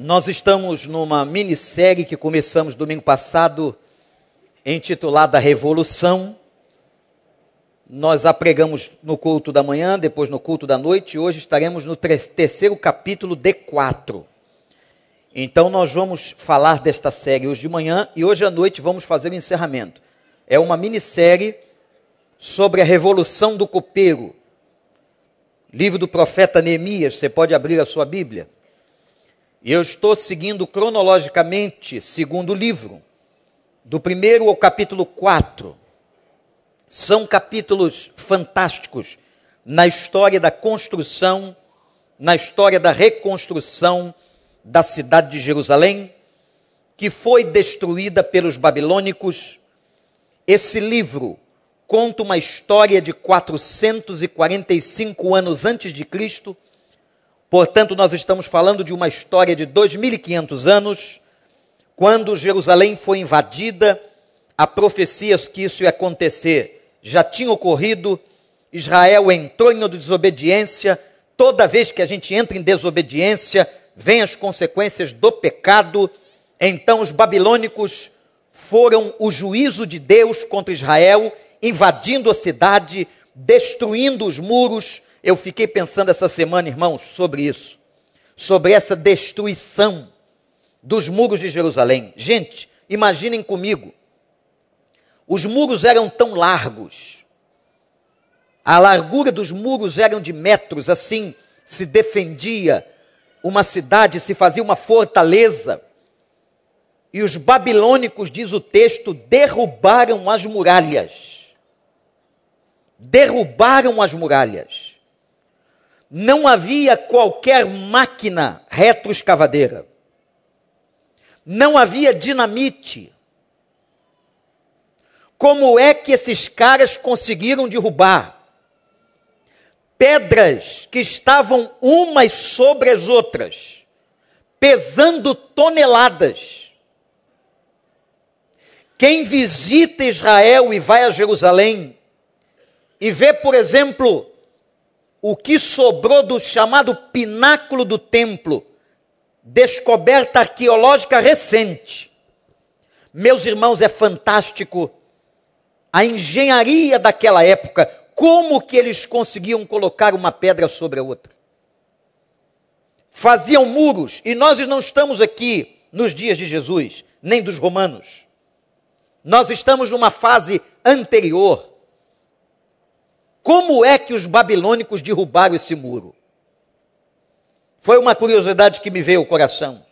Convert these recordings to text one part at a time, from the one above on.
Nós estamos numa minissérie que começamos domingo passado, intitulada Revolução. Nós a pregamos no culto da manhã, depois no culto da noite, e hoje estaremos no terceiro capítulo de quatro. Então nós vamos falar desta série hoje de manhã e hoje à noite vamos fazer o encerramento. É uma minissérie sobre a Revolução do Copeiro. Livro do profeta Neemias, você pode abrir a sua Bíblia. E eu estou seguindo cronologicamente, segundo o livro, do primeiro ao capítulo 4. São capítulos fantásticos na história da construção, na história da reconstrução da cidade de Jerusalém, que foi destruída pelos babilônicos. Esse livro conta uma história de 445 anos antes de Cristo Portanto, nós estamos falando de uma história de 2.500 anos, quando Jerusalém foi invadida, há profecias que isso ia acontecer. Já tinha ocorrido, Israel entrou em desobediência, toda vez que a gente entra em desobediência, vem as consequências do pecado, então os babilônicos foram o juízo de Deus contra Israel, invadindo a cidade, destruindo os muros, eu fiquei pensando essa semana, irmãos, sobre isso, sobre essa destruição dos muros de Jerusalém. Gente, imaginem comigo, os muros eram tão largos, a largura dos muros eram de metros, assim se defendia uma cidade, se fazia uma fortaleza. E os babilônicos, diz o texto, derrubaram as muralhas. Derrubaram as muralhas não havia qualquer máquina retroescavadeira. Não havia dinamite. Como é que esses caras conseguiram derrubar pedras que estavam umas sobre as outras, pesando toneladas? Quem visita Israel e vai a Jerusalém e vê, por exemplo, o que sobrou do chamado pináculo do templo, descoberta arqueológica recente. Meus irmãos, é fantástico a engenharia daquela época, como que eles conseguiam colocar uma pedra sobre a outra. Faziam muros, e nós não estamos aqui nos dias de Jesus, nem dos romanos. Nós estamos numa fase anterior. Como é que os babilônicos derrubaram esse muro? Foi uma curiosidade que me veio ao coração.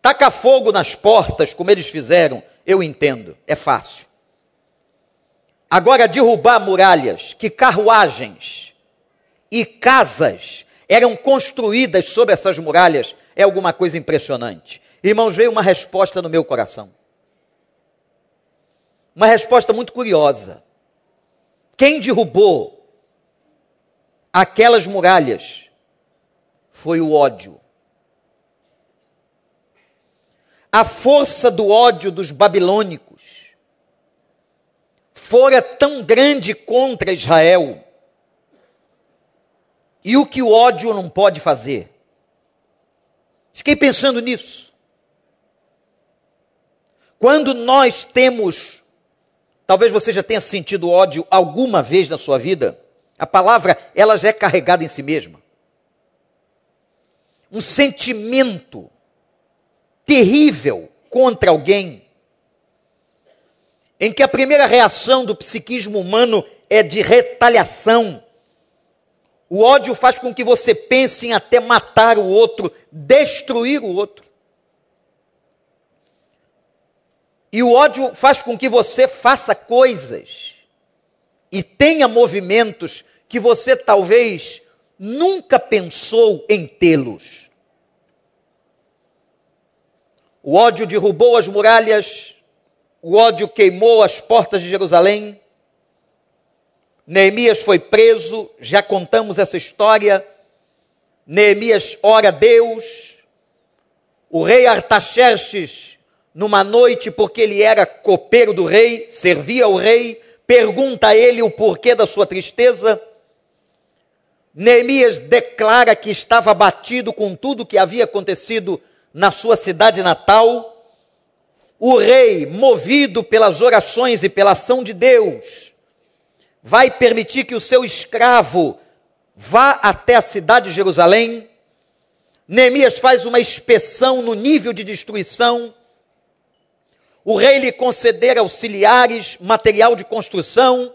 Taca fogo nas portas, como eles fizeram, eu entendo, é fácil. Agora, derrubar muralhas, que carruagens e casas eram construídas sobre essas muralhas, é alguma coisa impressionante. Irmãos, veio uma resposta no meu coração. Uma resposta muito curiosa. Quem derrubou aquelas muralhas foi o ódio. A força do ódio dos babilônicos fora tão grande contra Israel. E o que o ódio não pode fazer? Fiquei pensando nisso. Quando nós temos Talvez você já tenha sentido ódio alguma vez na sua vida. A palavra, ela já é carregada em si mesma. Um sentimento terrível contra alguém, em que a primeira reação do psiquismo humano é de retaliação. O ódio faz com que você pense em até matar o outro, destruir o outro. E o ódio faz com que você faça coisas e tenha movimentos que você talvez nunca pensou em tê-los. O ódio derrubou as muralhas, o ódio queimou as portas de Jerusalém. Neemias foi preso, já contamos essa história. Neemias ora a Deus. O rei Artaxerxes numa noite, porque ele era copeiro do rei, servia ao rei, pergunta a ele o porquê da sua tristeza. Neemias declara que estava abatido com tudo que havia acontecido na sua cidade natal. O rei, movido pelas orações e pela ação de Deus, vai permitir que o seu escravo vá até a cidade de Jerusalém. Neemias faz uma inspeção no nível de destruição. O rei lhe conceder auxiliares, material de construção.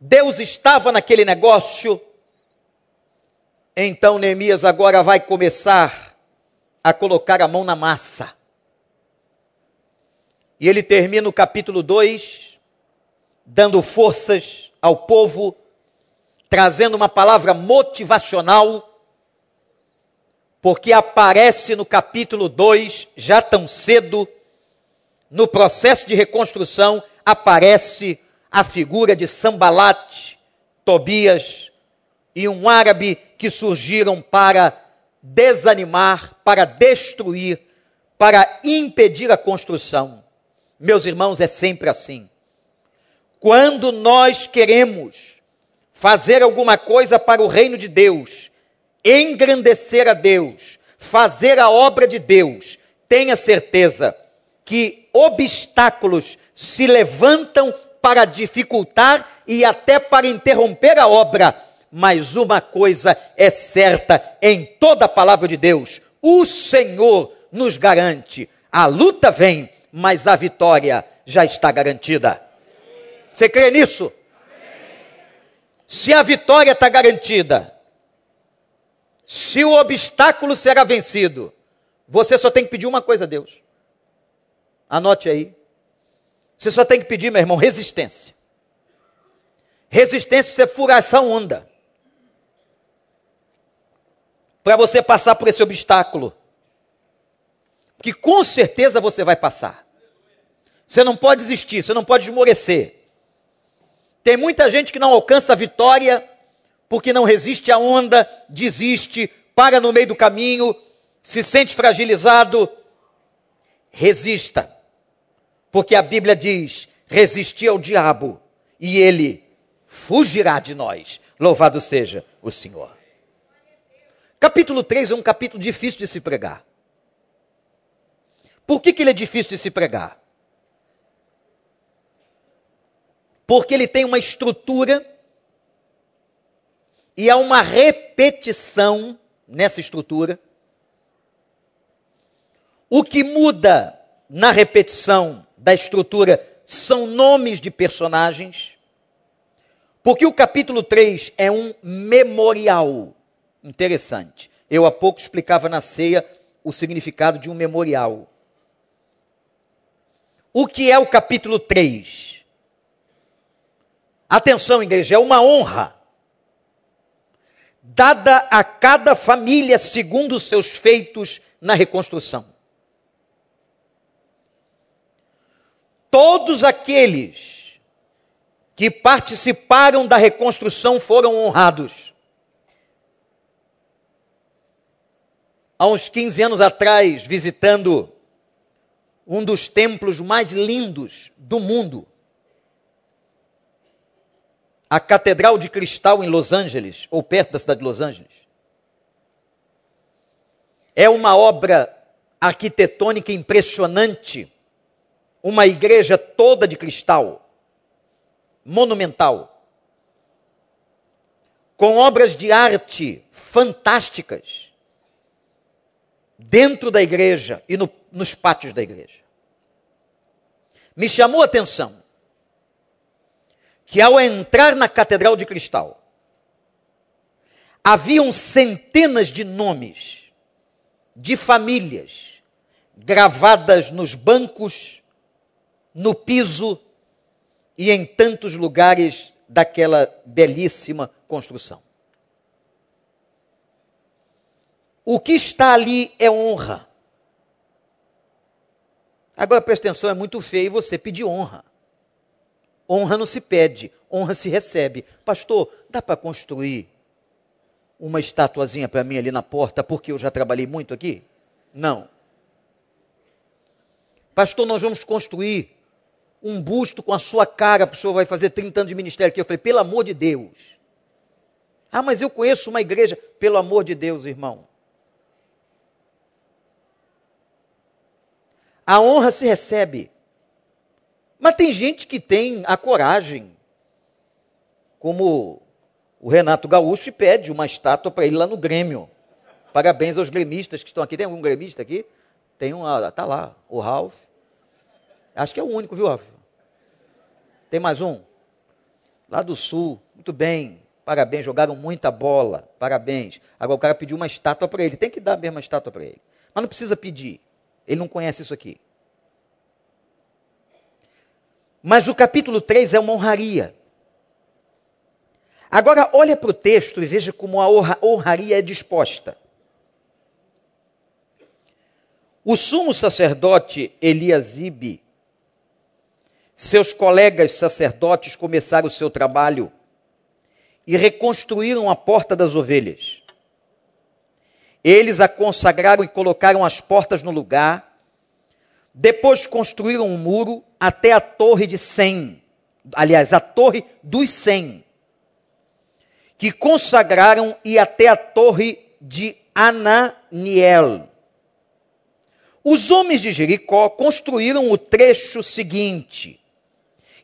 Deus estava naquele negócio. Então Neemias agora vai começar a colocar a mão na massa. E ele termina o capítulo 2, dando forças ao povo, trazendo uma palavra motivacional, porque aparece no capítulo 2, já tão cedo, no processo de reconstrução, aparece a figura de Sambalat, Tobias e um árabe que surgiram para desanimar, para destruir, para impedir a construção. Meus irmãos, é sempre assim. Quando nós queremos fazer alguma coisa para o reino de Deus, engrandecer a Deus, fazer a obra de Deus, tenha certeza que obstáculos se levantam para dificultar e até para interromper a obra. Mas uma coisa é certa em toda a palavra de Deus: o Senhor nos garante. A luta vem, mas a vitória já está garantida. Você crê nisso? Se a vitória está garantida, se o obstáculo será vencido, você só tem que pedir uma coisa a Deus. Anote aí. Você só tem que pedir, meu irmão, resistência. Resistência para você furar essa onda. Para você passar por esse obstáculo. Que com certeza você vai passar. Você não pode desistir, você não pode esmorecer. Tem muita gente que não alcança a vitória porque não resiste à onda, desiste, para no meio do caminho, se sente fragilizado. Resista. Porque a Bíblia diz: resistir ao diabo e ele fugirá de nós. Louvado seja o Senhor. Capítulo 3 é um capítulo difícil de se pregar. Por que, que ele é difícil de se pregar? Porque ele tem uma estrutura e há uma repetição nessa estrutura. O que muda na repetição da estrutura são nomes de personagens, porque o capítulo 3 é um memorial. Interessante. Eu há pouco explicava na ceia o significado de um memorial. O que é o capítulo 3? Atenção, igreja, é uma honra dada a cada família segundo seus feitos na reconstrução. Todos aqueles que participaram da reconstrução foram honrados. Há uns 15 anos atrás, visitando um dos templos mais lindos do mundo, a Catedral de Cristal em Los Angeles, ou perto da cidade de Los Angeles. É uma obra arquitetônica impressionante uma igreja toda de cristal, monumental, com obras de arte fantásticas, dentro da igreja e no, nos pátios da igreja. Me chamou a atenção que ao entrar na Catedral de Cristal, haviam centenas de nomes de famílias gravadas nos bancos no piso e em tantos lugares daquela belíssima construção. O que está ali é honra. Agora presta atenção, é muito feio você pedir honra. Honra não se pede, honra se recebe. Pastor, dá para construir uma estatuazinha para mim ali na porta, porque eu já trabalhei muito aqui? Não. Pastor, nós vamos construir um busto com a sua cara, o senhor vai fazer 30 anos de ministério aqui. Eu falei, pelo amor de Deus. Ah, mas eu conheço uma igreja. Pelo amor de Deus, irmão. A honra se recebe. Mas tem gente que tem a coragem, como o Renato Gaúcho, e pede uma estátua para ele lá no Grêmio. Parabéns aos gremistas que estão aqui. Tem algum gremista aqui? Tem um, tá lá, o Ralph. Acho que é o único, viu, Ralph? Tem mais um? Lá do Sul. Muito bem. Parabéns, jogaram muita bola. Parabéns. Agora o cara pediu uma estátua para ele. Tem que dar mesmo uma estátua para ele. Mas não precisa pedir. Ele não conhece isso aqui. Mas o capítulo 3 é uma honraria. Agora, olha para o texto e veja como a honraria é disposta. O sumo sacerdote Eliasibe, seus colegas sacerdotes começaram o seu trabalho e reconstruíram a porta das ovelhas. Eles a consagraram e colocaram as portas no lugar. Depois construíram um muro até a torre de Sem, aliás, a torre dos Sem, que consagraram e até a torre de Ananiel. Os homens de Jericó construíram o trecho seguinte.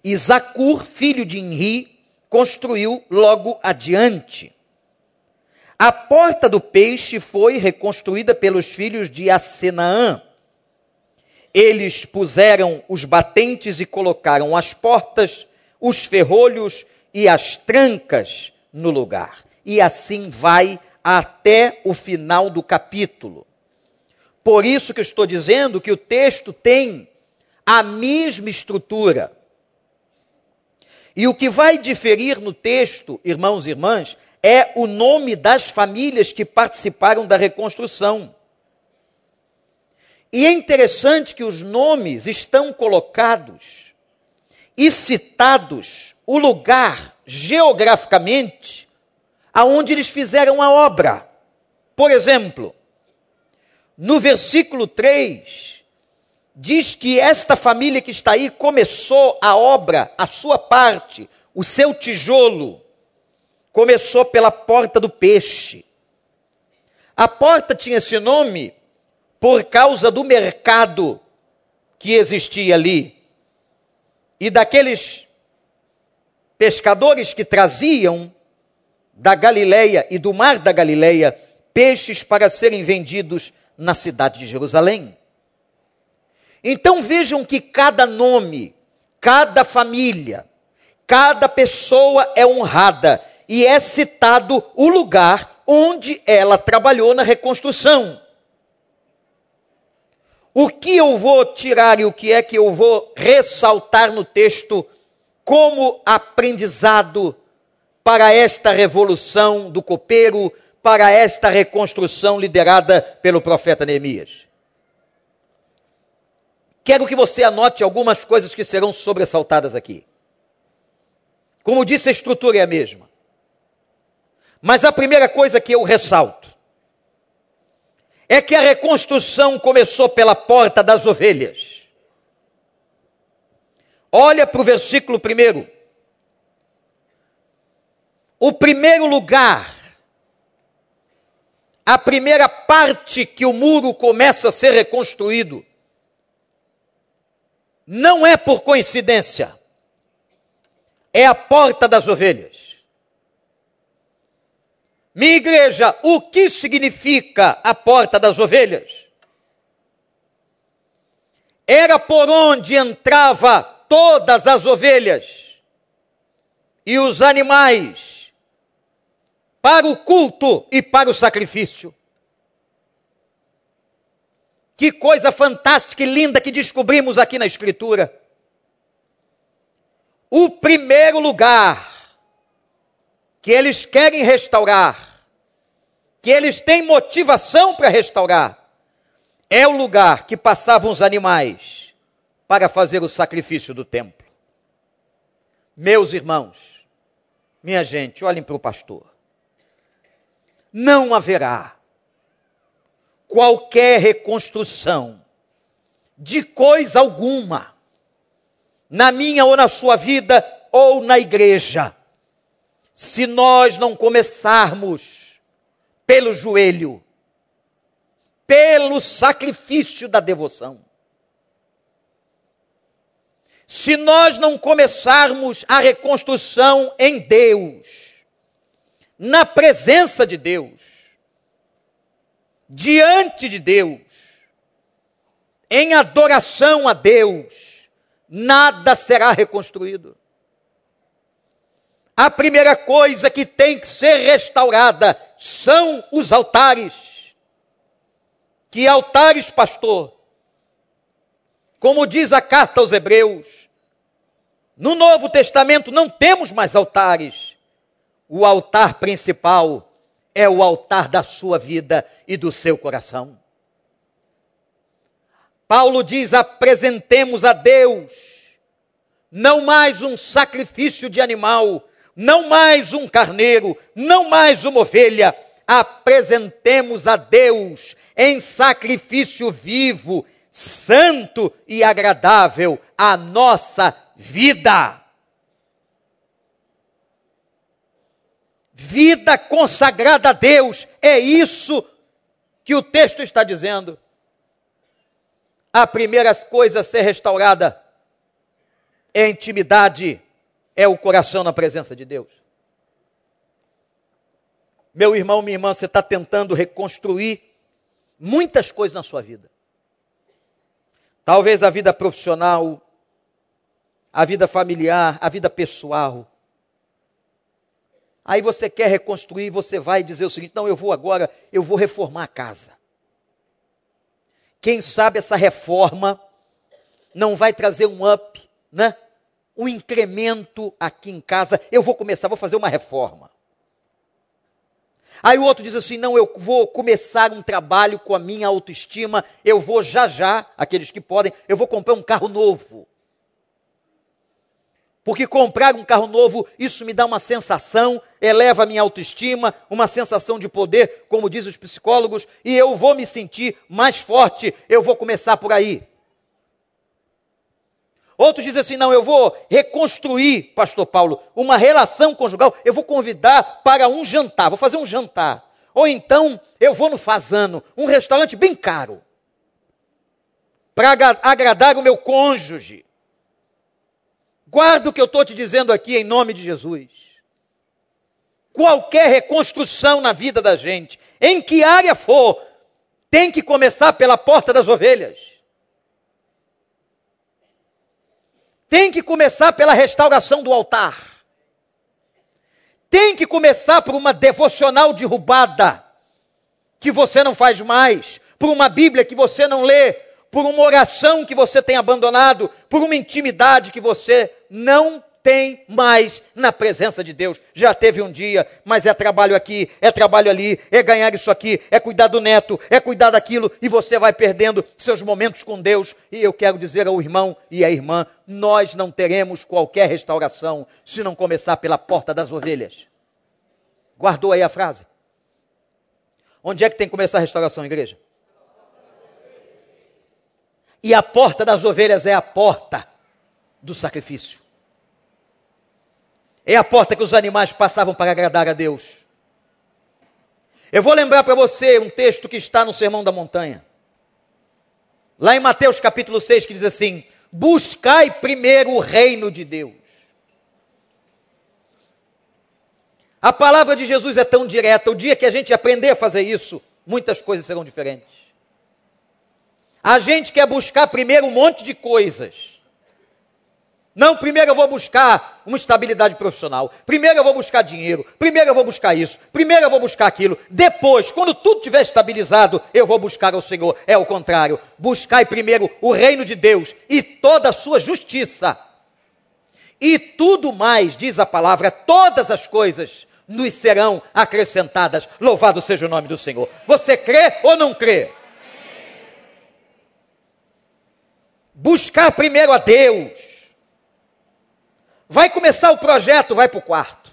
Isacur, filho de Inri, construiu logo adiante. A porta do peixe foi reconstruída pelos filhos de Asenaã. Eles puseram os batentes e colocaram as portas, os ferrolhos e as trancas no lugar. E assim vai até o final do capítulo. Por isso que estou dizendo que o texto tem a mesma estrutura. E o que vai diferir no texto, irmãos e irmãs, é o nome das famílias que participaram da reconstrução. E é interessante que os nomes estão colocados e citados o lugar geograficamente aonde eles fizeram a obra. Por exemplo, no versículo 3, diz que esta família que está aí começou a obra, a sua parte, o seu tijolo, começou pela porta do peixe. A porta tinha esse nome por causa do mercado que existia ali e daqueles pescadores que traziam da Galileia e do mar da Galileia peixes para serem vendidos na cidade de Jerusalém. Então vejam que cada nome, cada família, cada pessoa é honrada e é citado o lugar onde ela trabalhou na reconstrução. O que eu vou tirar e o que é que eu vou ressaltar no texto como aprendizado para esta revolução do copeiro, para esta reconstrução liderada pelo profeta Neemias? Quero que você anote algumas coisas que serão sobressaltadas aqui. Como disse, a estrutura é a mesma. Mas a primeira coisa que eu ressalto é que a reconstrução começou pela porta das ovelhas. Olha para o versículo primeiro. O primeiro lugar, a primeira parte que o muro começa a ser reconstruído, não é por coincidência, é a porta das ovelhas. Minha igreja, o que significa a porta das ovelhas? Era por onde entrava todas as ovelhas e os animais para o culto e para o sacrifício. Que coisa fantástica e linda que descobrimos aqui na Escritura. O primeiro lugar que eles querem restaurar, que eles têm motivação para restaurar, é o lugar que passavam os animais para fazer o sacrifício do templo. Meus irmãos, minha gente, olhem para o pastor. Não haverá qualquer reconstrução de coisa alguma, na minha ou na sua vida ou na igreja, se nós não começarmos pelo joelho, pelo sacrifício da devoção. Se nós não começarmos a reconstrução em Deus, na presença de Deus, diante de Deus, em adoração a Deus, nada será reconstruído. A primeira coisa que tem que ser restaurada são os altares. Que altares, pastor? Como diz a carta aos Hebreus, no Novo Testamento não temos mais altares. O altar principal é o altar da sua vida e do seu coração. Paulo diz: apresentemos a Deus não mais um sacrifício de animal, não mais um carneiro, não mais uma ovelha, apresentemos a Deus em sacrifício vivo, santo e agradável a nossa vida. Vida consagrada a Deus, é isso que o texto está dizendo. A primeira coisa a ser restaurada é a intimidade, é o coração na presença de Deus. Meu irmão, minha irmã, você está tentando reconstruir muitas coisas na sua vida. Talvez a vida profissional, a vida familiar, a vida pessoal. Aí você quer reconstruir, você vai dizer o seguinte: não, eu vou agora, eu vou reformar a casa. Quem sabe essa reforma não vai trazer um up, né? Um incremento aqui em casa. Eu vou começar, vou fazer uma reforma. Aí o outro diz assim: não, eu vou começar um trabalho com a minha autoestima, eu vou já já, aqueles que podem, eu vou comprar um carro novo. Porque comprar um carro novo, isso me dá uma sensação, eleva a minha autoestima, uma sensação de poder, como dizem os psicólogos, e eu vou me sentir mais forte, eu vou começar por aí. Outros dizem assim: não, eu vou reconstruir, Pastor Paulo, uma relação conjugal, eu vou convidar para um jantar, vou fazer um jantar. Ou então eu vou no Fazano, um restaurante bem caro, para agradar o meu cônjuge. Guarda o que eu estou te dizendo aqui em nome de Jesus. Qualquer reconstrução na vida da gente, em que área for, tem que começar pela porta das ovelhas. Tem que começar pela restauração do altar. Tem que começar por uma devocional derrubada, que você não faz mais, por uma Bíblia que você não lê, por uma oração que você tem abandonado, por uma intimidade que você não tem mais na presença de Deus. Já teve um dia, mas é trabalho aqui, é trabalho ali, é ganhar isso aqui, é cuidar do neto, é cuidar daquilo, e você vai perdendo seus momentos com Deus. E eu quero dizer ao irmão e à irmã: nós não teremos qualquer restauração se não começar pela porta das ovelhas. Guardou aí a frase? Onde é que tem que começar a restauração, igreja? E a porta das ovelhas é a porta do sacrifício. É a porta que os animais passavam para agradar a Deus. Eu vou lembrar para você um texto que está no Sermão da Montanha. Lá em Mateus capítulo 6, que diz assim: Buscai primeiro o reino de Deus. A palavra de Jesus é tão direta, o dia que a gente aprender a fazer isso, muitas coisas serão diferentes. A gente quer buscar primeiro um monte de coisas. Não, primeiro eu vou buscar uma estabilidade profissional. Primeiro eu vou buscar dinheiro. Primeiro eu vou buscar isso. Primeiro eu vou buscar aquilo. Depois, quando tudo estiver estabilizado, eu vou buscar ao Senhor. É o contrário. Buscai primeiro o reino de Deus e toda a sua justiça. E tudo mais, diz a palavra, todas as coisas nos serão acrescentadas. Louvado seja o nome do Senhor. Você crê ou não crê? Buscar primeiro a Deus Vai começar o projeto, vai para o quarto.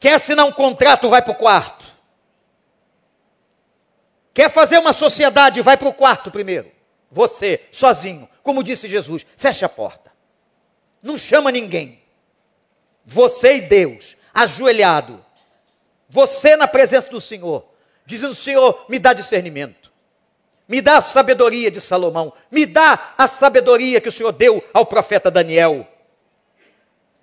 Quer assinar um contrato, vai para o quarto. Quer fazer uma sociedade, vai para o quarto primeiro. Você, sozinho, como disse Jesus, fecha a porta. Não chama ninguém. você e Deus, ajoelhado, você na presença do Senhor, dizendo: Senhor, me dá discernimento, me dá a sabedoria de Salomão, me dá a sabedoria que o Senhor deu ao profeta Daniel.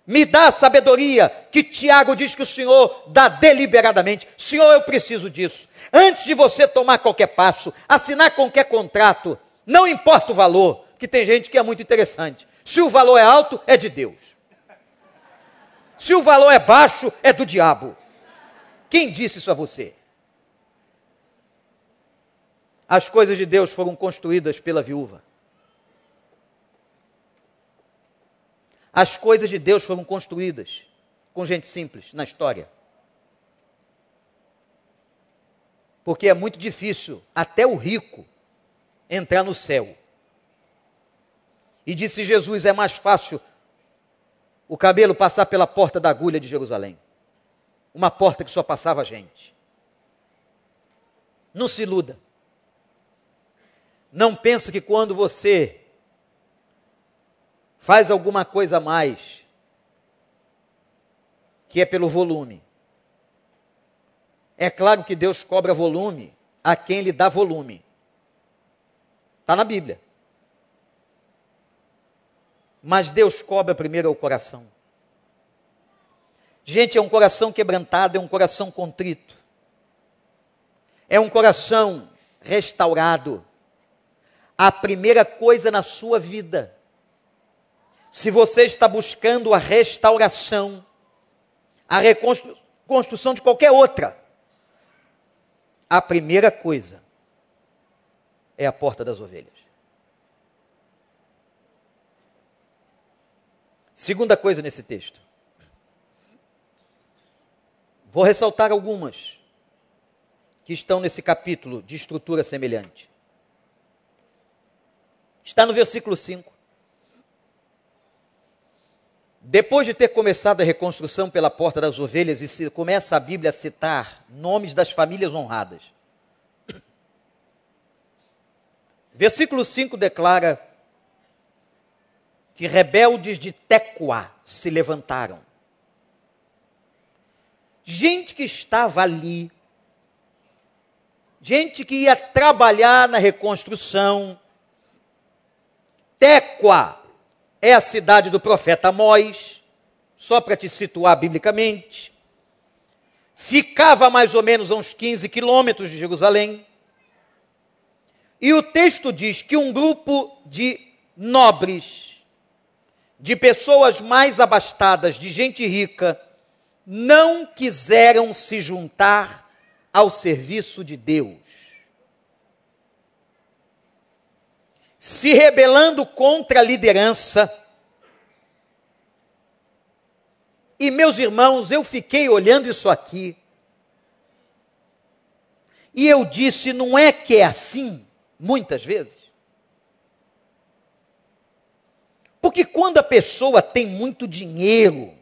Me dá a sabedoria que Tiago diz que o Senhor dá deliberadamente. Senhor, eu preciso disso. Antes de você tomar qualquer passo, assinar qualquer contrato, não importa o valor, que tem gente que é muito interessante. Se o valor é alto, é de Deus. Se o valor é baixo, é do diabo. Quem disse isso a você? As coisas de Deus foram construídas pela viúva. As coisas de Deus foram construídas com gente simples na história. Porque é muito difícil, até o rico, entrar no céu. E disse Jesus: é mais fácil o cabelo passar pela porta da agulha de Jerusalém uma porta que só passava gente. Não se iluda. Não pense que quando você faz alguma coisa a mais, que é pelo volume. É claro que Deus cobra volume a quem lhe dá volume. Está na Bíblia. Mas Deus cobra primeiro o coração. Gente, é um coração quebrantado, é um coração contrito. É um coração restaurado. A primeira coisa na sua vida. Se você está buscando a restauração, a reconstrução de qualquer outra, a primeira coisa é a porta das ovelhas. Segunda coisa nesse texto. Vou ressaltar algumas que estão nesse capítulo de estrutura semelhante. Está no versículo 5. Depois de ter começado a reconstrução pela porta das ovelhas, e se, começa a Bíblia a citar nomes das famílias honradas. Versículo 5 declara que rebeldes de Tecoa se levantaram gente que estava ali, gente que ia trabalhar na reconstrução. Tecoa é a cidade do profeta Amós, só para te situar biblicamente. Ficava mais ou menos a uns 15 quilômetros de Jerusalém. E o texto diz que um grupo de nobres, de pessoas mais abastadas, de gente rica, não quiseram se juntar ao serviço de Deus. Se rebelando contra a liderança. E meus irmãos, eu fiquei olhando isso aqui. E eu disse: não é que é assim, muitas vezes? Porque quando a pessoa tem muito dinheiro,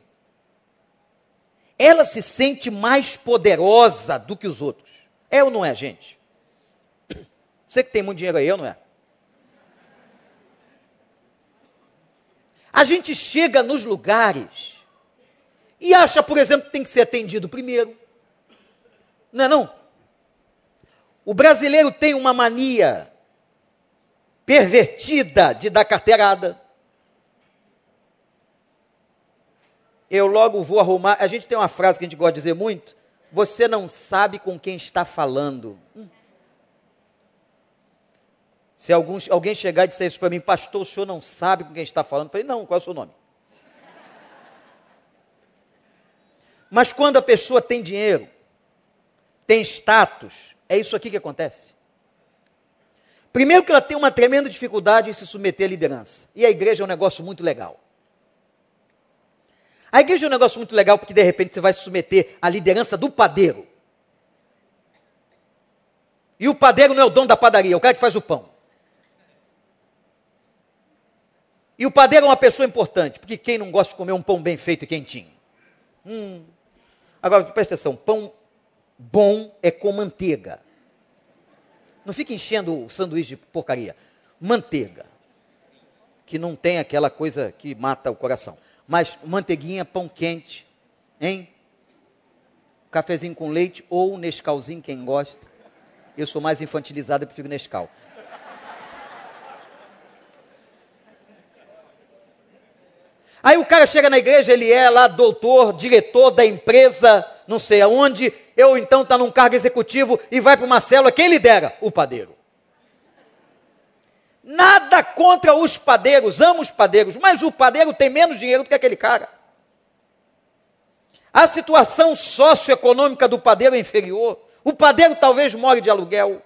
ela se sente mais poderosa do que os outros. É ou não é, gente? Você que tem muito dinheiro aí, eu não é? A gente chega nos lugares e acha, por exemplo, que tem que ser atendido primeiro. Não é não? O brasileiro tem uma mania pervertida de dar carteirada. eu logo vou arrumar. A gente tem uma frase que a gente gosta de dizer muito: você não sabe com quem está falando. Hum. Se alguns, alguém chegar e disser isso para mim, pastor, o senhor não sabe com quem está falando? Eu falei, não, qual é o seu nome? Mas quando a pessoa tem dinheiro, tem status, é isso aqui que acontece. Primeiro que ela tem uma tremenda dificuldade em se submeter à liderança. E a igreja é um negócio muito legal. A igreja é um negócio muito legal porque de repente você vai se submeter à liderança do padeiro. E o padeiro não é o dono da padaria, é o cara que faz o pão. E o padeiro é uma pessoa importante, porque quem não gosta de comer um pão bem feito e quentinho? Hum. Agora, presta atenção, pão bom é com manteiga. Não fica enchendo o sanduíche de porcaria. Manteiga. Que não tem aquela coisa que mata o coração Mas manteiguinha, pão quente, hein? Cafezinho com leite ou Nescauzinho, quem gosta. Eu sou mais infantilizado, eu prefiro Nescau. Aí o cara chega na igreja, ele é lá doutor, diretor da empresa, não sei aonde, eu então está num cargo executivo e vai para uma célula, quem lidera? O padeiro. Nada contra os padeiros, amo os padeiros, mas o padeiro tem menos dinheiro do que aquele cara. A situação socioeconômica do padeiro é inferior. O padeiro talvez more de aluguel.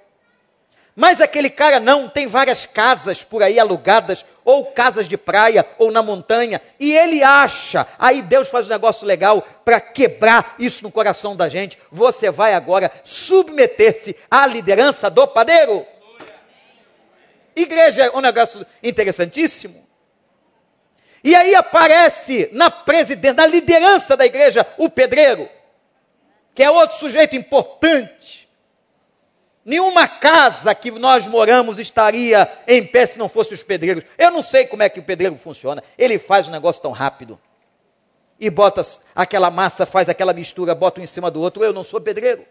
Mas aquele cara não, tem várias casas por aí alugadas, ou casas de praia, ou na montanha, e ele acha, aí Deus faz um negócio legal para quebrar isso no coração da gente. Você vai agora submeter-se à liderança do padeiro. Igreja é um negócio interessantíssimo. E aí aparece na presidência, na liderança da igreja, o pedreiro, que é outro sujeito importante Nenhuma casa que nós moramos estaria em pé se não fosse os pedreiros. Eu não sei como é que o pedreiro funciona. Ele faz um negócio tão rápido. E bota aquela massa, faz aquela mistura, bota um em cima do outro. Eu não sou pedreiro.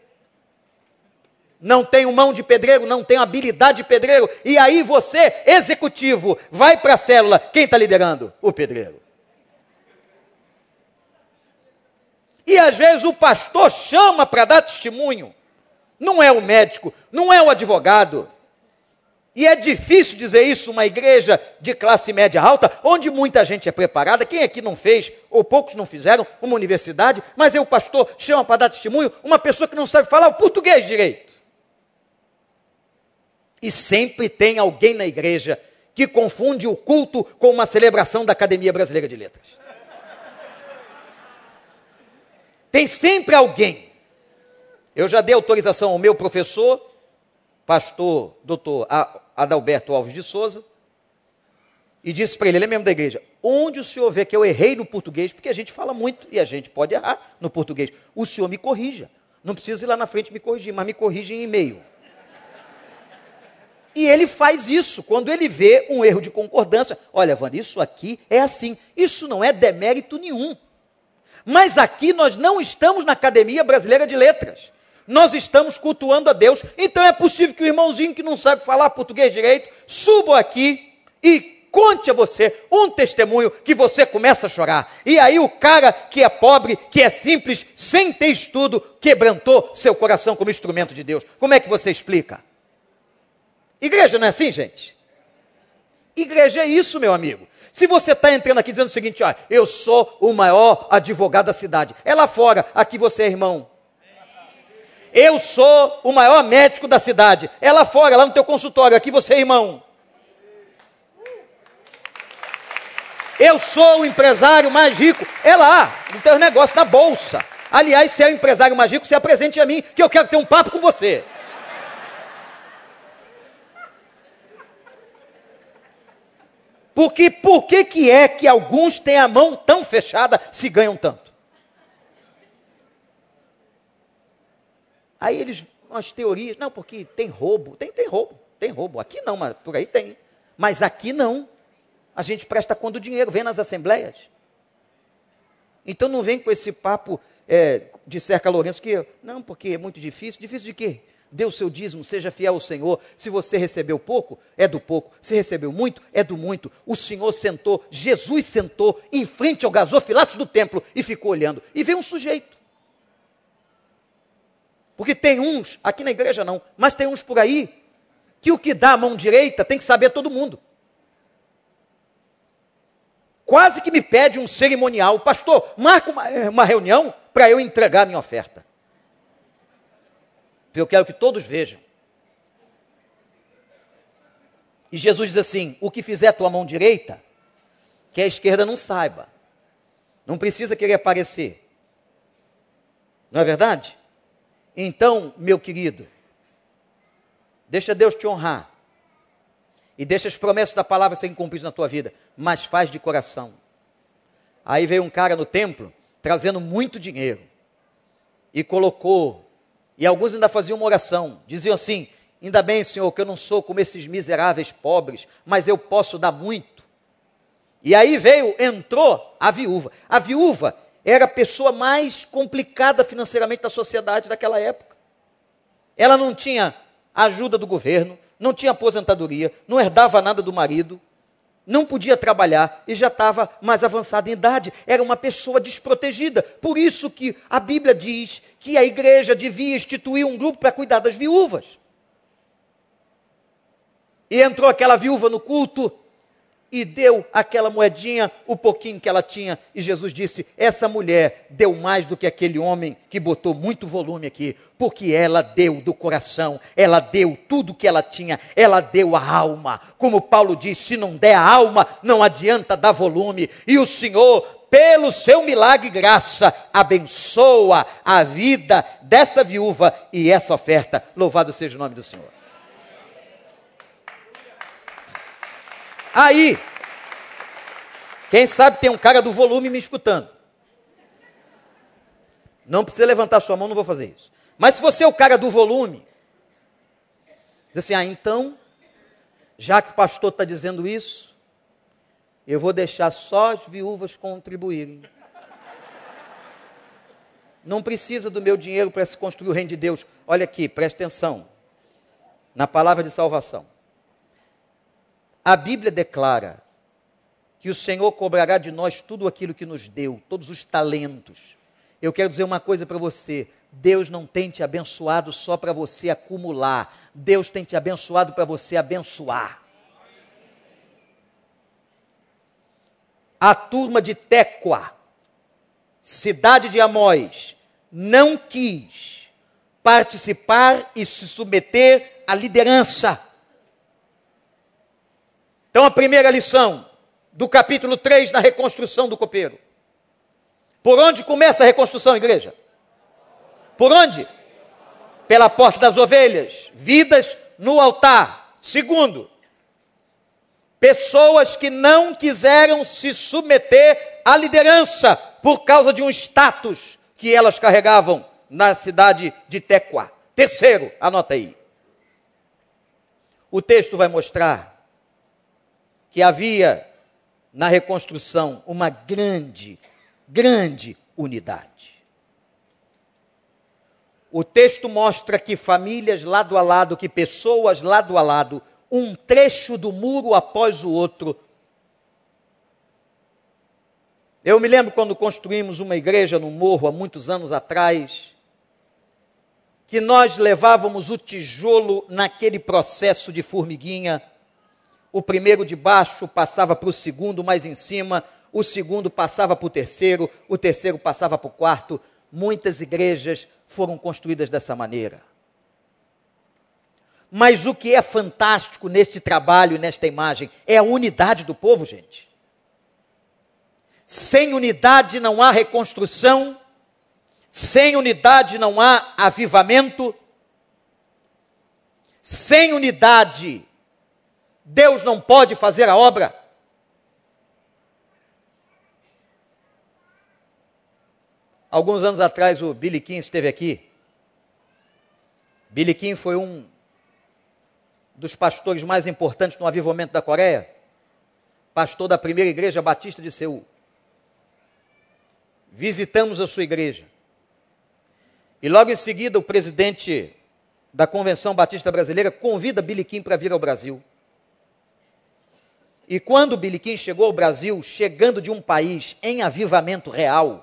Não tenho mão de pedreiro, não tenho habilidade de pedreiro. E aí você, executivo, vai para a célula. Quem está liderando? O pedreiro. E às vezes o pastor chama para dar testemunho não é o médico, não é o advogado. E é difícil dizer isso numa igreja de classe média alta, onde muita gente é preparada. Quem aqui não fez, ou poucos não fizeram, uma universidade, mas aí o pastor chama para dar testemunho uma pessoa que não sabe falar o português direito. E sempre tem alguém na igreja que confunde o culto com uma celebração da Academia Brasileira de Letras. Tem sempre alguém eu já dei autorização ao meu professor, pastor doutor Adalberto Alves de Souza, e disse para ele, ele é membro da igreja, onde o senhor vê que eu errei no português, porque a gente fala muito e a gente pode errar no português, o senhor me corrija. Não precisa ir lá na frente me corrigir, mas me corrige em e-mail. E ele faz isso quando ele vê um erro de concordância. Olha, Wanda, isso aqui é assim. Isso não é demérito nenhum. Mas aqui nós não estamos na Academia Brasileira de Letras nós estamos cultuando a Deus. Então é possível que o irmãozinho que não sabe falar português direito suba aqui e conte a você um testemunho que você começa a chorar. E aí o cara que é pobre, que é simples, sem ter estudo, quebrantou seu coração como instrumento de Deus. Como é que você explica? Igreja não é assim, gente? Igreja é isso, meu amigo. Se você está entrando aqui dizendo o seguinte, ó, eu sou o maior advogado da cidade, é lá fora, aqui você é irmão. Eu sou o maior médico da cidade. É lá fora, lá no teu consultório. Aqui você irmão. Eu sou o empresário mais rico. É lá, no teu negócio, na bolsa. Aliás, se é o empresário mais rico, se apresente a mim, que eu quero ter um papo com você. Porque por que, que é que alguns têm a mão tão fechada se ganham tanto? Aí eles, umas teorias, não, porque tem roubo. Tem, tem roubo, tem roubo. Aqui não, mas por aí tem. Mas aqui não. A gente presta conta do dinheiro, vem nas assembleias. Então não vem com esse papo é, de cerca Lourenço que, não, porque é muito difícil. Difícil de quê? Dê o seu dízimo, seja fiel ao Senhor. Se você recebeu pouco, é do pouco. Se recebeu muito, é do muito. O Senhor sentou, Jesus sentou em frente ao gasofilato do templo e ficou olhando. E veio um sujeito porque tem uns, aqui na igreja não, mas tem uns por aí, que o que dá a mão direita tem que saber todo mundo. Quase que me pede um cerimonial, pastor, marca uma, eh, uma reunião para eu entregar a minha oferta. Eu quero que todos vejam. E Jesus diz assim: o que fizer a tua mão direita, que a esquerda não saiba. Não precisa querer aparecer. Não é verdade? Então, meu querido, deixa Deus te honrar. E deixa as promessas da palavra serem cumpridas na tua vida, mas faz de coração. Aí veio um cara no templo trazendo muito dinheiro e colocou, e alguns ainda faziam uma oração, diziam assim: Ainda bem, Senhor, que eu não sou como esses miseráveis pobres, mas eu posso dar muito. E aí veio, entrou a viúva. A viúva era a pessoa mais complicada financeiramente da sociedade daquela época. Ela não tinha ajuda do governo, não tinha aposentadoria, não herdava nada do marido, não podia trabalhar e já estava mais avançada em idade. Era uma pessoa desprotegida. Por isso que a Bíblia diz que a igreja devia instituir um grupo para cuidar das viúvas. E entrou aquela viúva no culto e deu aquela moedinha, o pouquinho que ela tinha, e Jesus disse: Essa mulher deu mais do que aquele homem que botou muito volume aqui, porque ela deu do coração, ela deu tudo que ela tinha, ela deu a alma. Como Paulo diz: se não der a alma, não adianta dar volume. E o Senhor, pelo seu milagre e graça, abençoa a vida dessa viúva e essa oferta. Louvado seja o nome do Senhor. Aí, quem sabe tem um cara do volume me escutando. Não precisa levantar sua mão, não vou fazer isso. Mas se você é o cara do volume, diz assim: ah, então, já que o pastor está dizendo isso, eu vou deixar só as viúvas contribuírem. Não precisa do meu dinheiro para se construir o reino de Deus. Olha aqui, preste atenção. Na palavra de salvação. A Bíblia declara que o Senhor cobrará de nós tudo aquilo que nos deu, todos os talentos. Eu quero dizer uma coisa para você: Deus não tem te abençoado só para você acumular, Deus tem te abençoado para você abençoar. A turma de Tecoa, cidade de Amós, não quis participar e se submeter à liderança. Então, a primeira lição do capítulo 3 na reconstrução do copeiro. Por onde começa a reconstrução, igreja? Por onde? Pela porta das ovelhas, vidas no altar. Segundo, pessoas que não quiseram se submeter à liderança por causa de um status que elas carregavam na cidade de Tecoa. Terceiro, anota aí. O texto vai mostrar que havia na reconstrução uma grande, grande unidade. O texto mostra que famílias lado a lado, que pessoas lado a lado, um trecho do muro após o outro. Eu me lembro quando construímos uma igreja no morro há muitos anos atrás, que nós levávamos o tijolo naquele processo de formiguinha o primeiro de baixo passava para o segundo mais em cima, o segundo passava para o terceiro, o terceiro passava para o quarto. Muitas igrejas foram construídas dessa maneira. Mas o que é fantástico neste trabalho, nesta imagem, é a unidade do povo, gente. Sem unidade não há reconstrução, sem unidade não há avivamento, sem unidade Deus não pode fazer a obra. Alguns anos atrás o Billy King esteve aqui. Billy King foi um dos pastores mais importantes no avivamento da Coreia, pastor da primeira igreja batista de Seul. Visitamos a sua igreja. E logo em seguida o presidente da Convenção Batista Brasileira convida Billy King para vir ao Brasil. E quando King chegou ao Brasil, chegando de um país em avivamento real,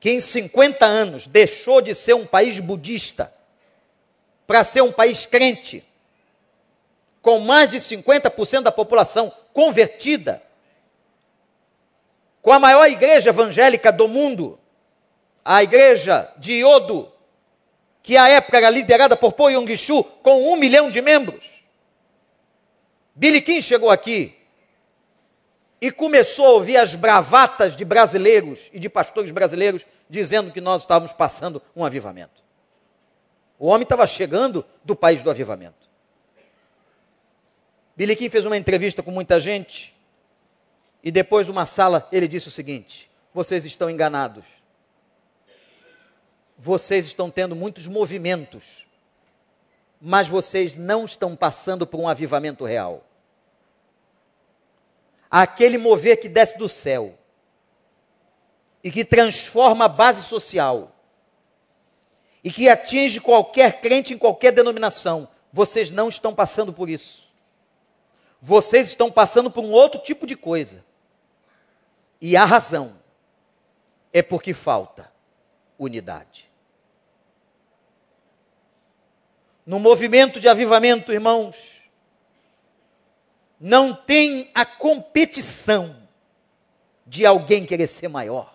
que em 50 anos deixou de ser um país budista para ser um país crente, com mais de 50% da população convertida, com a maior igreja evangélica do mundo, a igreja de Iodo, que à época era liderada por Po Yong-chu, com um milhão de membros. Billy King chegou aqui e começou a ouvir as bravatas de brasileiros e de pastores brasileiros dizendo que nós estávamos passando um avivamento. O homem estava chegando do país do avivamento. Billy King fez uma entrevista com muita gente e depois de uma sala ele disse o seguinte: vocês estão enganados. Vocês estão tendo muitos movimentos mas vocês não estão passando por um avivamento real. aquele mover que desce do céu e que transforma a base social e que atinge qualquer crente em qualquer denominação. Vocês não estão passando por isso. Vocês estão passando por um outro tipo de coisa. E a razão é porque falta unidade. No movimento de avivamento, irmãos, não tem a competição de alguém querer ser maior.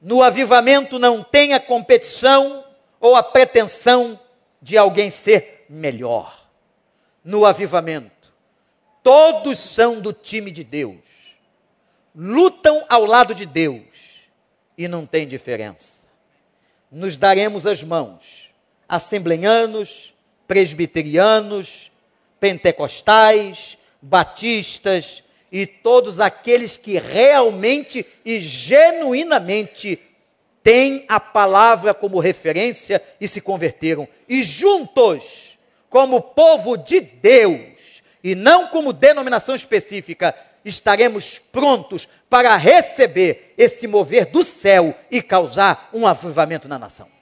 No avivamento não tem a competição ou a pretensão de alguém ser melhor. No avivamento, todos são do time de Deus, lutam ao lado de Deus e não tem diferença. Nos daremos as mãos, assembleianos, presbiterianos, pentecostais, batistas e todos aqueles que realmente e genuinamente têm a palavra como referência e se converteram. E juntos, como povo de Deus, e não como denominação específica, estaremos prontos para receber esse mover do céu e causar um avivamento na nação.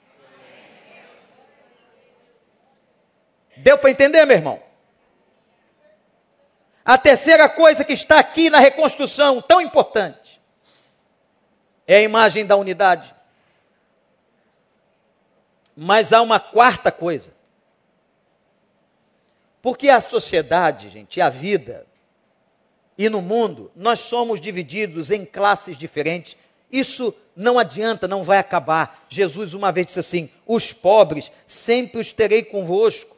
Deu para entender, meu irmão? A terceira coisa que está aqui na reconstrução, tão importante, é a imagem da unidade. Mas há uma quarta coisa. Porque a sociedade, gente, a vida, e no mundo, nós somos divididos em classes diferentes. Isso não adianta, não vai acabar. Jesus uma vez disse assim: os pobres sempre os terei convosco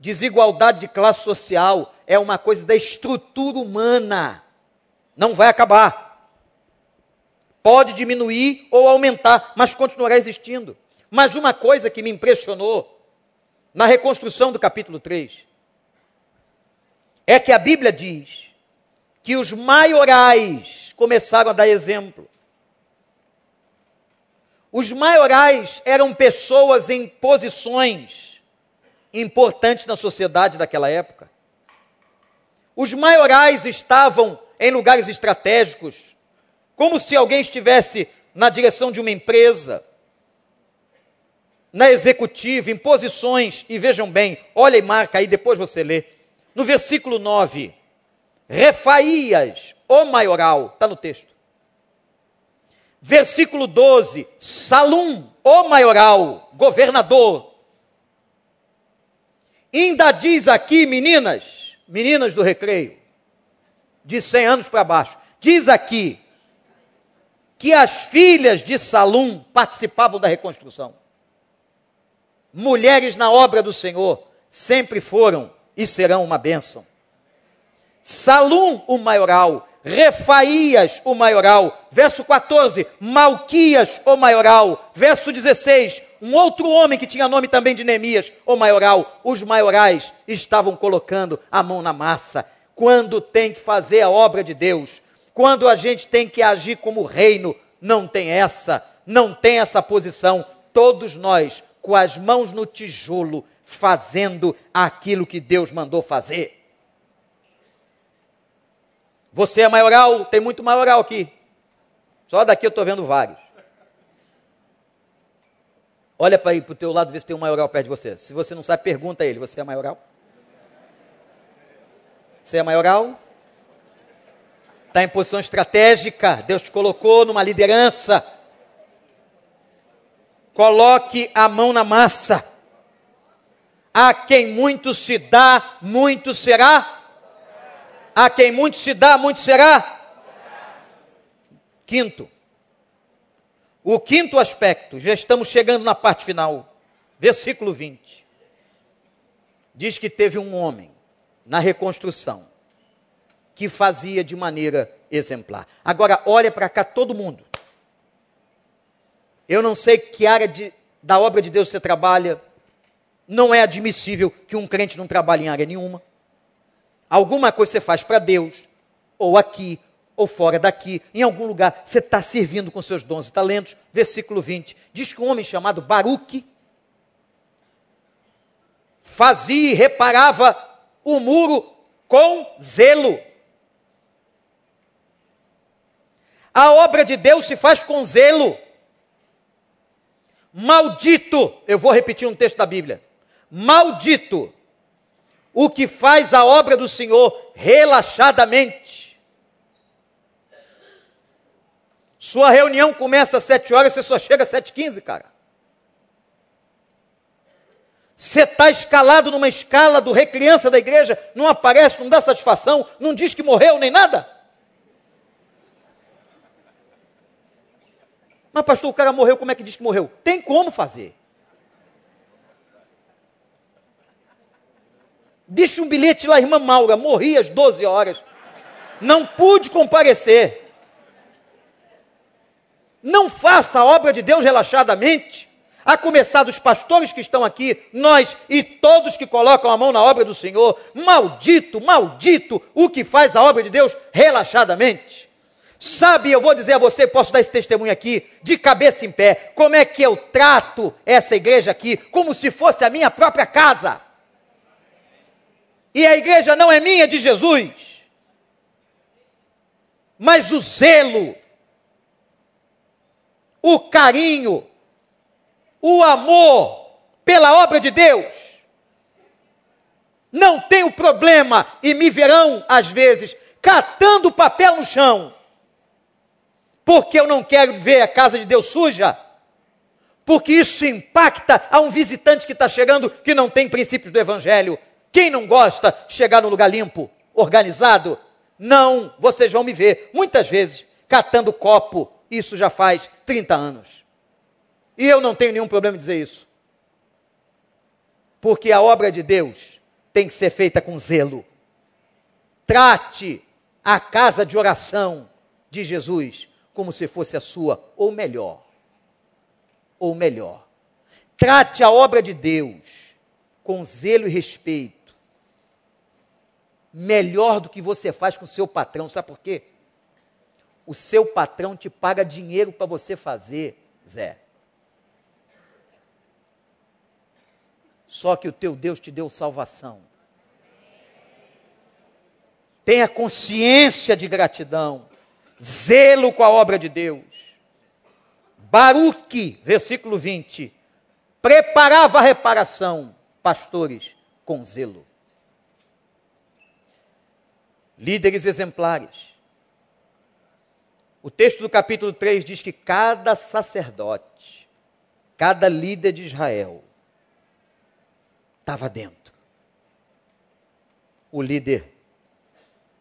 Desigualdade de classe social é uma coisa da estrutura humana. Não vai acabar. Pode diminuir ou aumentar, mas continuará existindo. Mas uma coisa que me impressionou na reconstrução do capítulo 3 é que a Bíblia diz que os maiorais começaram a dar exemplo. Os maiorais eram pessoas em posições importantes na sociedade daquela época. Os maiorais estavam em lugares estratégicos, como se alguém estivesse na direção de uma empresa, na executiva, em posições, e vejam bem, olha e marca aí, depois você lê. No versículo 9, Refaías, o maioral, está no texto. Versículo 12, Salum, o maioral, governador. Ainda diz aqui, meninas, meninas do recreio, de 100 anos para baixo, diz aqui que as filhas de Salum participavam da reconstrução. Mulheres na obra do Senhor sempre foram e serão uma bênção. Salum, o maioral, Refaías, o maioral. Verso 14, Malquias, o maioral. Verso 16, um outro homem que tinha nome também de Neemias, o maioral. Os maiorais estavam colocando a mão na massa. Quando tem que fazer a obra de Deus, quando a gente tem que agir como reino, não tem essa, não tem essa posição. Todos nós, com as mãos no tijolo, fazendo aquilo que Deus mandou fazer. Você é maioral? Tem muito maioral aqui. Só daqui eu estou vendo vários. Olha para o teu lado, vê se tem um maioral perto de você. Se você não sabe, pergunta a ele: Você é maioral? Você é maioral? Está em posição estratégica. Deus te colocou numa liderança. Coloque a mão na massa. A quem muito se dá, muito será a quem muito se dá, muito será. Quinto. O quinto aspecto, já estamos chegando na parte final. Versículo 20. Diz que teve um homem na reconstrução que fazia de maneira exemplar. Agora, olha para cá todo mundo. Eu não sei que área de, da obra de Deus você trabalha. Não é admissível que um crente não trabalhe em área nenhuma. Alguma coisa você faz para Deus, ou aqui, ou fora daqui, em algum lugar, você está servindo com seus dons e talentos. Versículo 20. Diz que um homem chamado Baruque fazia e reparava o muro com zelo. A obra de Deus se faz com zelo. Maldito, eu vou repetir um texto da Bíblia. Maldito o que faz a obra do Senhor relaxadamente. Sua reunião começa às sete horas, você só chega às sete quinze, cara. Você está escalado numa escala do recriança da igreja, não aparece, não dá satisfação, não diz que morreu nem nada. Mas, pastor, o cara morreu, como é que diz que morreu? Tem como fazer. Deixa um bilhete lá, irmã Maura, morri às 12 horas. Não pude comparecer. Não faça a obra de Deus relaxadamente. A começar dos pastores que estão aqui, nós e todos que colocam a mão na obra do Senhor. Maldito, maldito o que faz a obra de Deus relaxadamente. Sabe, eu vou dizer a você, posso dar esse testemunho aqui, de cabeça em pé, como é que eu trato essa igreja aqui, como se fosse a minha própria casa. E a igreja não é minha, é de Jesus. Mas o zelo, o carinho, o amor pela obra de Deus. Não tenho problema e me verão, às vezes, catando papel no chão porque eu não quero ver a casa de Deus suja, porque isso impacta a um visitante que está chegando que não tem princípios do Evangelho. Quem não gosta de chegar num lugar limpo, organizado? Não, vocês vão me ver, muitas vezes, catando copo, isso já faz 30 anos. E eu não tenho nenhum problema em dizer isso. Porque a obra de Deus tem que ser feita com zelo. Trate a casa de oração de Jesus como se fosse a sua, ou melhor. Ou melhor. Trate a obra de Deus com zelo e respeito. Melhor do que você faz com o seu patrão. Sabe por quê? O seu patrão te paga dinheiro para você fazer, Zé. Só que o teu Deus te deu salvação. Tenha consciência de gratidão zelo com a obra de Deus. Baruque, versículo 20, preparava a reparação, pastores, com zelo. Líderes exemplares. O texto do capítulo 3 diz que cada sacerdote, cada líder de Israel, estava dentro. O líder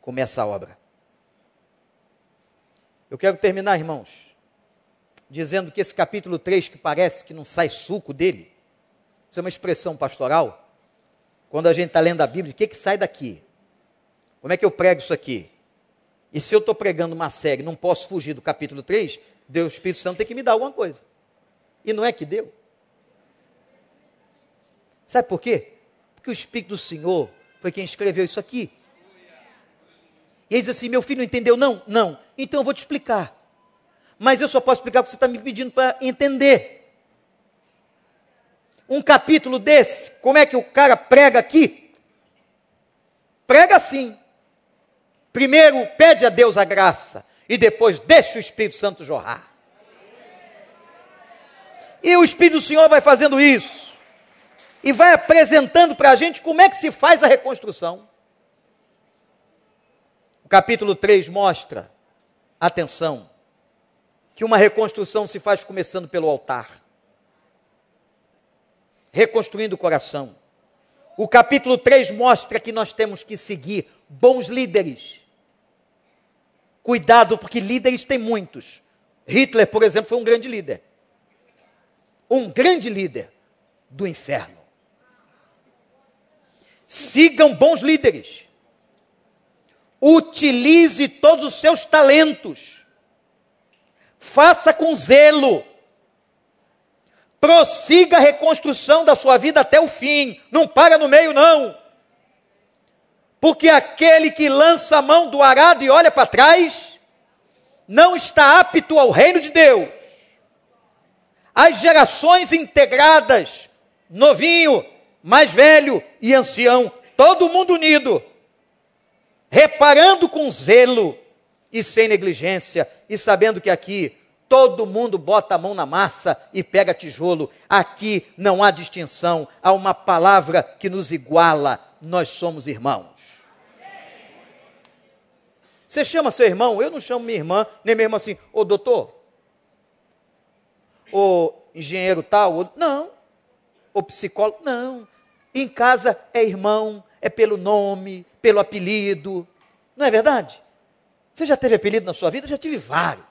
começa a obra. Eu quero terminar, irmãos, dizendo que esse capítulo 3, que parece que não sai suco dele, isso é uma expressão pastoral. Quando a gente está lendo a Bíblia, o que, que sai daqui? Como é que eu prego isso aqui? E se eu estou pregando uma série, não posso fugir do capítulo 3, Deus, o Espírito Santo tem que me dar alguma coisa. E não é que deu. Sabe por quê? Porque o Espírito do Senhor foi quem escreveu isso aqui. E ele diz assim: meu filho não entendeu? Não, não. Então eu vou te explicar. Mas eu só posso explicar o que você está me pedindo para entender. Um capítulo desse, como é que o cara prega aqui? Prega assim. Primeiro pede a Deus a graça e depois deixa o Espírito Santo jorrar. E o Espírito do Senhor vai fazendo isso. E vai apresentando para a gente como é que se faz a reconstrução. O capítulo 3 mostra, atenção, que uma reconstrução se faz começando pelo altar reconstruindo o coração. O capítulo 3 mostra que nós temos que seguir bons líderes. Cuidado, porque líderes tem muitos. Hitler, por exemplo, foi um grande líder. Um grande líder do inferno. Sigam bons líderes. Utilize todos os seus talentos. Faça com zelo. Prossiga a reconstrução da sua vida até o fim. Não para no meio, não. Porque aquele que lança a mão do arado e olha para trás, não está apto ao reino de Deus. As gerações integradas, novinho, mais velho e ancião, todo mundo unido, reparando com zelo e sem negligência, e sabendo que aqui todo mundo bota a mão na massa e pega tijolo. Aqui não há distinção, há uma palavra que nos iguala: nós somos irmãos. Você chama seu irmão? Eu não chamo minha irmã, nem mesmo assim, ô doutor, ô engenheiro tal, ou, não, ô psicólogo, não. Em casa é irmão, é pelo nome, pelo apelido. Não é verdade? Você já teve apelido na sua vida? Eu já tive vários.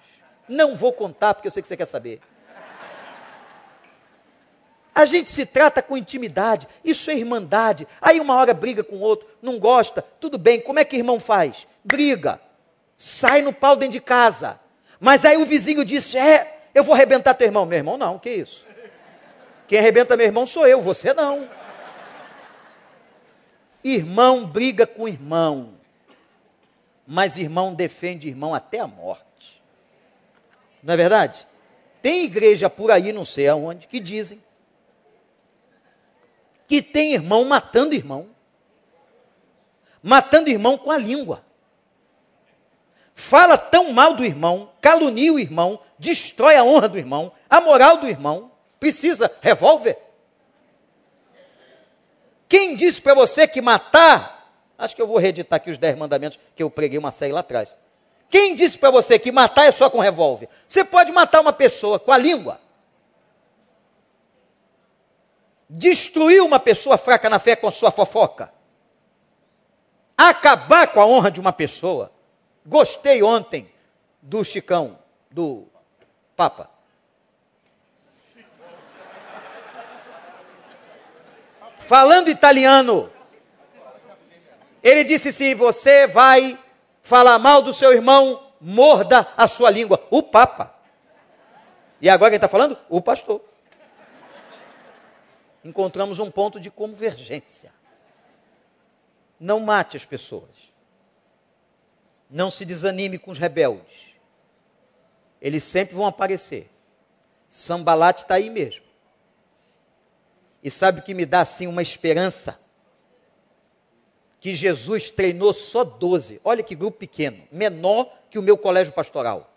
Não vou contar porque eu sei que você quer saber. A gente se trata com intimidade, isso é irmandade. Aí uma hora briga com o outro, não gosta, tudo bem, como é que irmão faz? Briga, sai no pau dentro de casa. Mas aí o vizinho disse: É, eu vou arrebentar teu irmão. Meu irmão, não, que isso? Quem arrebenta meu irmão sou eu, você não. Irmão briga com irmão, mas irmão defende irmão até a morte. Não é verdade? Tem igreja por aí, não sei aonde, que dizem que tem irmão matando irmão. Matando irmão com a língua. Fala tão mal do irmão, calunia o irmão, destrói a honra do irmão, a moral do irmão. Precisa revólver? Quem disse para você que matar? Acho que eu vou reeditar aqui os dez mandamentos que eu preguei uma série lá atrás. Quem disse para você que matar é só com revólver? Você pode matar uma pessoa com a língua. Destruir uma pessoa fraca na fé com sua fofoca. Acabar com a honra de uma pessoa. Gostei ontem do Chicão, do Papa. falando italiano. Ele disse: se você vai falar mal do seu irmão, morda a sua língua. O Papa. E agora quem está falando? O pastor. Encontramos um ponto de convergência. Não mate as pessoas. Não se desanime com os rebeldes. Eles sempre vão aparecer. Sambalate está aí mesmo. E sabe o que me dá assim uma esperança? Que Jesus treinou só 12. Olha que grupo pequeno, menor que o meu colégio pastoral.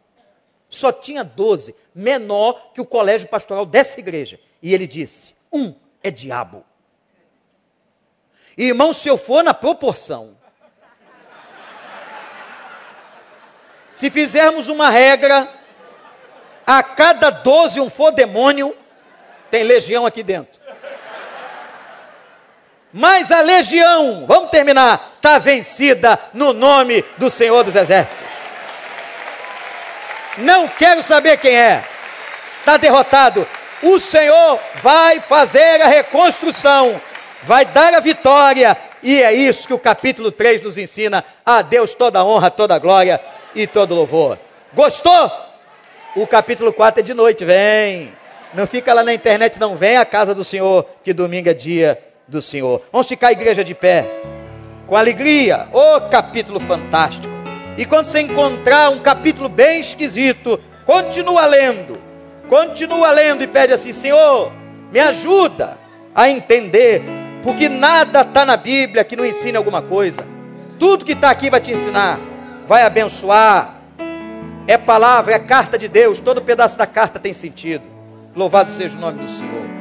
Só tinha 12, menor que o colégio pastoral dessa igreja. E ele disse: um é diabo. Irmão, se eu for na proporção, se fizermos uma regra, a cada 12 um for demônio, tem legião aqui dentro. Mas a legião, vamos terminar, está vencida no nome do Senhor dos Exércitos. Não quero saber quem é, está derrotado. O Senhor vai fazer a reconstrução, vai dar a vitória, e é isso que o capítulo 3 nos ensina. A Deus toda honra, toda glória e todo louvor. Gostou? O capítulo 4 é de noite, vem. Não fica lá na internet, não. Vem à casa do Senhor, que domingo é dia do Senhor. Vamos ficar a igreja de pé, com alegria. Ô oh, capítulo fantástico. E quando você encontrar um capítulo bem esquisito, continua lendo. Continua lendo e pede assim: Senhor, me ajuda a entender, porque nada está na Bíblia que não ensine alguma coisa. Tudo que está aqui vai te ensinar, vai abençoar. É palavra, é carta de Deus. Todo pedaço da carta tem sentido. Louvado seja o nome do Senhor.